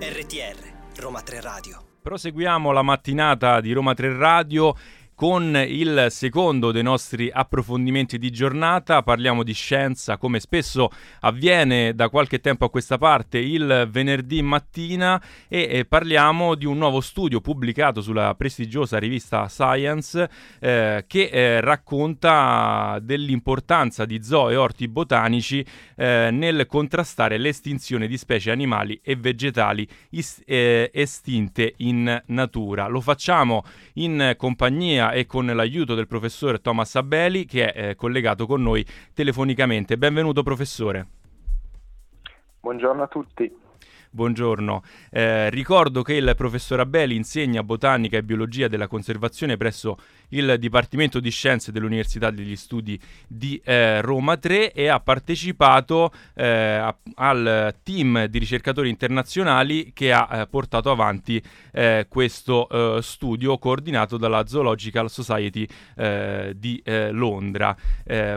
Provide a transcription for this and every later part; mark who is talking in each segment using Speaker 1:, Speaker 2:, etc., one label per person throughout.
Speaker 1: RTR Roma 3 Radio.
Speaker 2: Proseguiamo la mattinata di Roma 3 Radio con il secondo dei nostri approfondimenti di giornata. Parliamo di scienza come spesso avviene da qualche tempo a questa parte il venerdì mattina e, parliamo di un nuovo studio pubblicato sulla prestigiosa rivista Science eh, che eh, racconta dell'importanza di zoo e orti botanici eh, nel contrastare l'estinzione di specie animali e vegetali is- eh, estinte in natura. Lo facciamo in compagnia e con l'aiuto del professore Thomas Abeli che è eh, collegato con noi telefonicamente. Benvenuto professore.
Speaker 3: Buongiorno a tutti.
Speaker 2: Buongiorno, eh, ricordo che il professor Abeli insegna botanica e biologia della conservazione presso il Dipartimento di Scienze dell'Università degli Studi di eh, Roma 3 e ha partecipato eh, al team di ricercatori internazionali che ha eh, portato avanti eh, questo eh, studio coordinato dalla Zoological Society di Londra.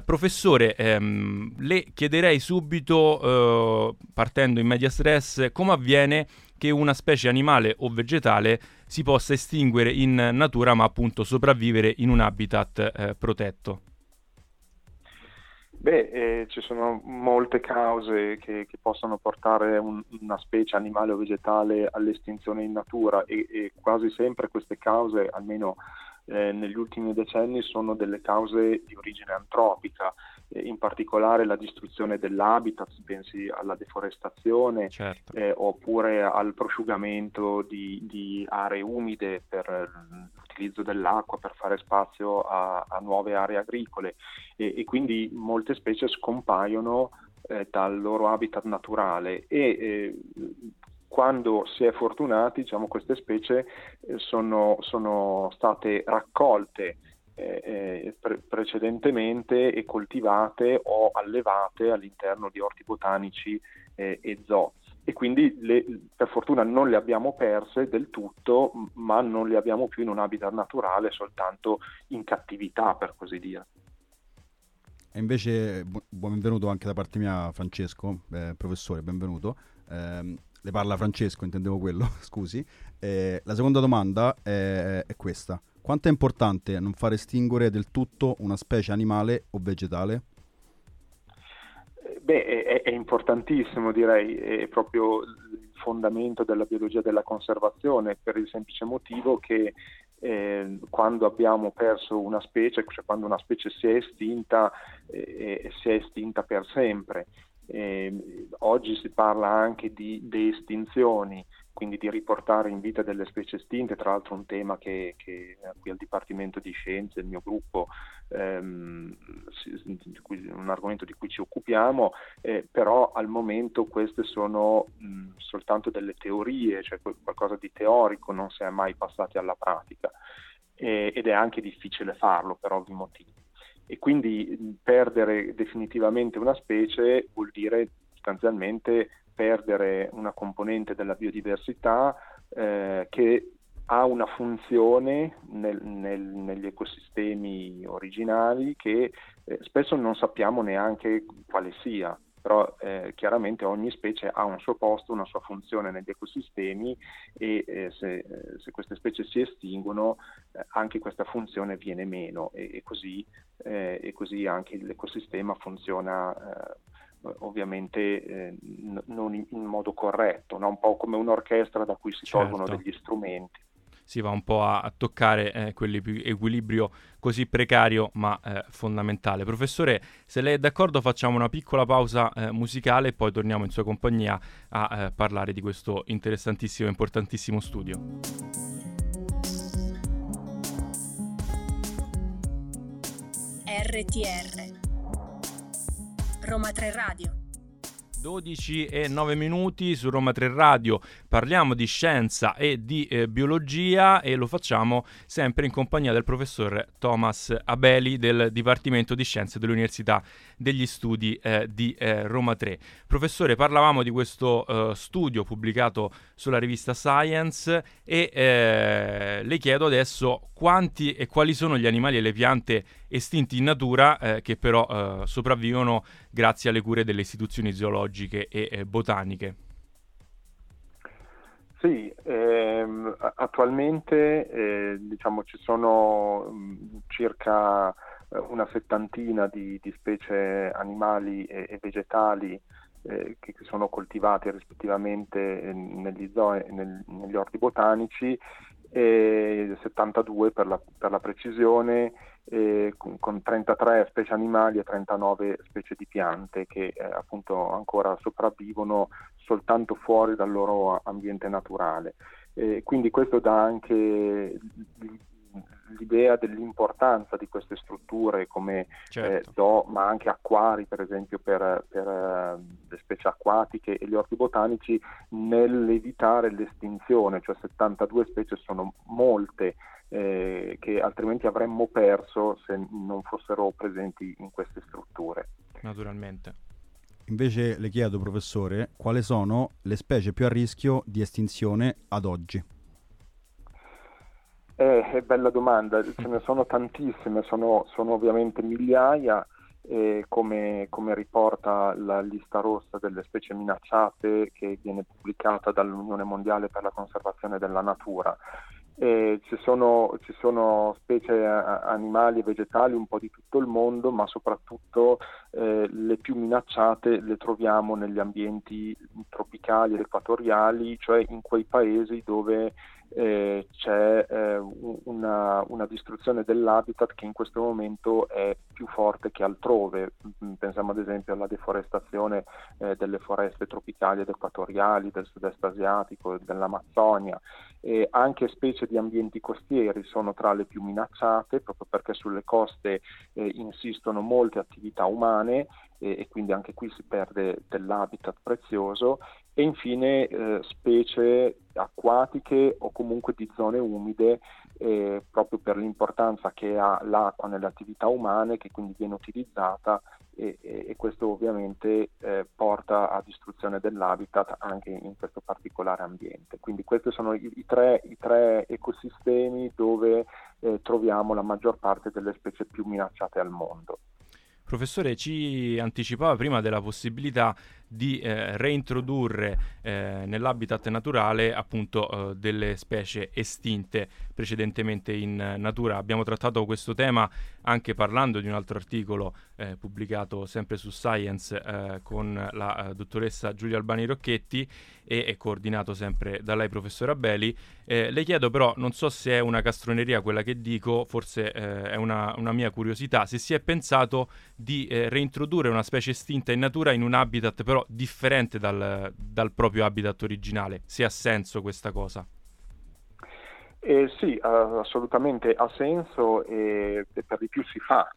Speaker 2: professore, ehm, le chiederei subito, partendo in media stress, come avviene che una specie animale o vegetale si possa estinguere in natura ma appunto sopravvivere in un habitat eh, protetto?
Speaker 3: Beh, eh, ci sono molte cause che, che possono portare un, una specie animale o vegetale all'estinzione in natura e, e quasi sempre queste cause, almeno eh, negli ultimi decenni, sono delle cause di origine antropica in particolare la distruzione dell'habitat, pensi alla deforestazione certo. eh, oppure al prosciugamento di, di, aree umide per l'utilizzo dell'acqua, per fare spazio a, a nuove aree agricole e, e, quindi molte specie scompaiono eh, dal loro habitat naturale e eh, quando si è fortunati, diciamo, queste specie eh, sono, sono state raccolte eh, eh, pre- precedentemente e coltivate o allevate all'interno di orti botanici eh, e zoo. E quindi le, per fortuna non le abbiamo perse del tutto, ma non le abbiamo più in un habitat naturale, soltanto in cattività, per così dire.
Speaker 4: E invece, bu- benvenuto anche da parte mia, Francesco, eh, professore, benvenuto. Eh, le parla Francesco, intendevo quello, scusi. Eh, la seconda domanda è, è questa. Quanto è importante non far estinguere del tutto una specie animale o vegetale?
Speaker 3: Beh, è, è importantissimo, direi, è proprio il fondamento della biologia della conservazione, per il semplice motivo che eh, quando abbiamo perso una specie, cioè quando una specie si è estinta, eh, si è estinta per sempre. Eh, oggi si parla anche di deestinzioni, quindi di riportare in vita delle specie estinte, tra l'altro un tema che, che qui al Dipartimento di Scienze, il mio gruppo, ehm, un argomento di cui ci occupiamo, eh, però al momento queste sono mh, soltanto delle teorie, cioè qualcosa di teorico, non si è mai passati alla pratica eh, ed è anche difficile farlo per ovvi motivi. E quindi perdere definitivamente una specie vuol dire sostanzialmente perdere una componente della biodiversità eh, che ha una funzione nel, nel, negli ecosistemi originali che eh, spesso non sappiamo neanche quale sia, però eh, chiaramente ogni specie ha un suo posto, una sua funzione negli ecosistemi e eh, se, eh, se, queste specie si estinguono eh, anche questa funzione viene meno e, e, così, eh, e così, anche l'ecosistema funziona ovviamente eh, n- non in, modo corretto, no? un po' come un'orchestra da cui si certo. tolgono degli strumenti.
Speaker 2: Si va un po' a, a toccare eh, quell'equilibrio così precario ma eh, fondamentale. Professore, se lei è d'accordo facciamo una piccola pausa eh, musicale e poi torniamo in sua compagnia a eh, parlare di questo interessantissimo e importantissimo studio.
Speaker 1: RTR Roma 3 Radio.
Speaker 2: 12 e 9 minuti su Roma 3 Radio parliamo di scienza e di eh, biologia e lo facciamo sempre in compagnia del professor Thomas Abeli del Dipartimento di Scienze dell'Università degli Studi eh, di eh, Roma 3. Professore, parlavamo di questo eh, studio pubblicato sulla rivista Science e eh, le chiedo adesso quanti e quali sono gli animali e le piante estinti in natura eh, che però eh, sopravvivono grazie alle cure delle istituzioni zoologiche e eh, botaniche.
Speaker 3: Sì, ehm, attualmente eh, diciamo, ci sono circa una settantina di, di specie animali e, e vegetali eh, che sono coltivati rispettivamente eh, negli zoo nel, negli orti botanici, 72 per la, per la precisione, con, con, 33 specie animali e 39 specie di piante che eh, appunto ancora sopravvivono soltanto fuori dal loro ambiente naturale. Eh, quindi questo dà anche l'idea dell'importanza di queste strutture come certo. eh, zoo, ma anche acquari, per esempio, per, per uh, le specie acquatiche e gli orti botanici, nell'evitare l'estinzione, cioè 72 specie sono molte eh, che altrimenti avremmo perso se non fossero presenti in queste strutture.
Speaker 2: Naturalmente.
Speaker 4: Invece le chiedo, professore, quali sono le specie più a rischio di estinzione ad oggi?
Speaker 3: Eh, bella domanda, ce ne sono tantissime, sono, sono ovviamente migliaia, eh, come, come, riporta la lista rossa delle specie minacciate che viene pubblicata dall'Unione Mondiale per la Conservazione della Natura. Eh, ci, sono, ci, sono, specie animali e vegetali un po' di tutto il mondo, ma soprattutto eh, le più minacciate le troviamo negli ambienti tropicali ed equatoriali, cioè in quei paesi dove eh, c'è eh, una, una, distruzione dell'habitat che in questo momento è più forte che altrove. Mm, pensiamo ad esempio alla deforestazione eh, delle foreste tropicali ed equatoriali del sud-est asiatico, dell'Amazzonia. E anche specie di ambienti costieri sono tra le più minacciate proprio perché sulle coste eh, insistono molte attività umane e, quindi anche qui si perde dell'habitat prezioso e infine eh, specie acquatiche o comunque di zone umide eh, proprio per l'importanza che ha l'acqua nelle attività umane che quindi viene utilizzata e, e, e questo ovviamente eh, porta a distruzione dell'habitat anche in questo particolare ambiente. Quindi questi sono i, i, tre, i tre, ecosistemi dove eh, troviamo la maggior parte delle specie più minacciate al mondo.
Speaker 2: Professore, ci anticipava prima della possibilità di eh, reintrodurre eh, nell'habitat naturale appunto eh, delle specie estinte precedentemente in natura. Abbiamo trattato questo tema anche parlando di un altro articolo eh, pubblicato sempre su Science eh, con la eh, dottoressa Giulia Albani Rocchetti e è coordinato sempre da lei professor Abeli. le chiedo però, non so se è una castroneria quella che dico, forse è una, una, mia curiosità, se si è pensato di reintrodurre una specie estinta in natura in un habitat però differente dal, dal proprio habitat originale, se ha senso questa cosa.
Speaker 3: Eh, sì, assolutamente ha senso e per di più si fa.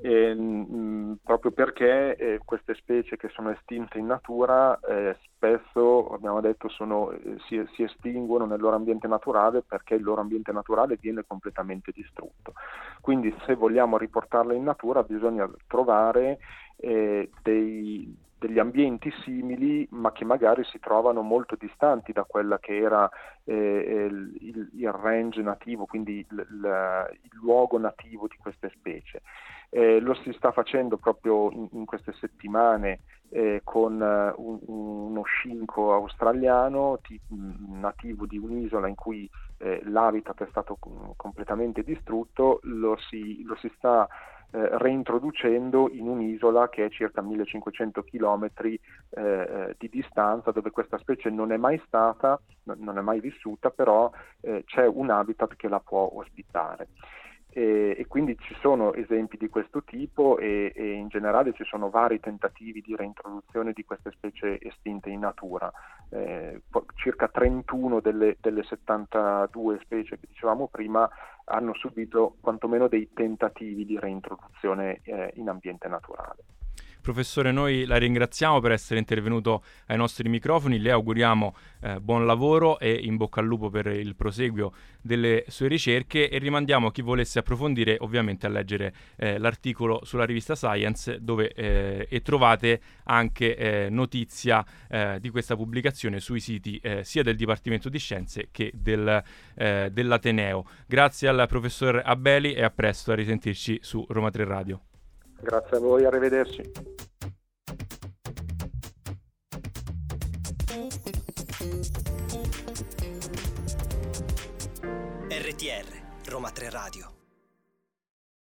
Speaker 3: E, mh, proprio perché eh, queste specie che sono estinte in natura eh, spesso, abbiamo detto, sono, eh, si, si, estinguono nel loro ambiente naturale perché il loro ambiente naturale viene completamente distrutto. Quindi se vogliamo riportarle in natura bisogna trovare eh, dei, degli ambienti simili ma che magari si trovano molto distanti da quella che era eh, il, il, range nativo, quindi il, il, il, luogo nativo di queste specie. Eh, lo si sta facendo proprio in, in queste settimane eh, con uh, un, uno scinco australiano t- nativo di un'isola in cui eh, l'habitat è stato completamente distrutto, lo si, lo si sta eh, reintroducendo in un'isola che è circa 1500 km eh, eh, di distanza dove questa specie non è mai stata, non è mai vissuta, però eh, c'è un habitat che la può ospitare e, e, quindi ci sono esempi di questo tipo e, e, in generale ci sono vari tentativi di reintroduzione di queste specie estinte in natura. Eh, circa 31 delle, delle 72 specie che dicevamo prima hanno subito quantomeno dei tentativi di reintroduzione eh, in ambiente naturale.
Speaker 2: Professore, noi la ringraziamo per essere intervenuto ai nostri microfoni, le auguriamo eh, buon lavoro e in bocca al lupo per il proseguio delle sue ricerche e rimandiamo chi volesse approfondire ovviamente a leggere eh, l'articolo sulla rivista Science dove eh, trovate anche eh, notizia eh, di questa pubblicazione sui siti eh, sia del Dipartimento di Scienze che del, dell'Ateneo. Grazie al professor Abeli e a presto a risentirci su Roma 3 Radio.
Speaker 3: Grazie a voi, arrivederci.
Speaker 1: RTR, Roma 3 Radio.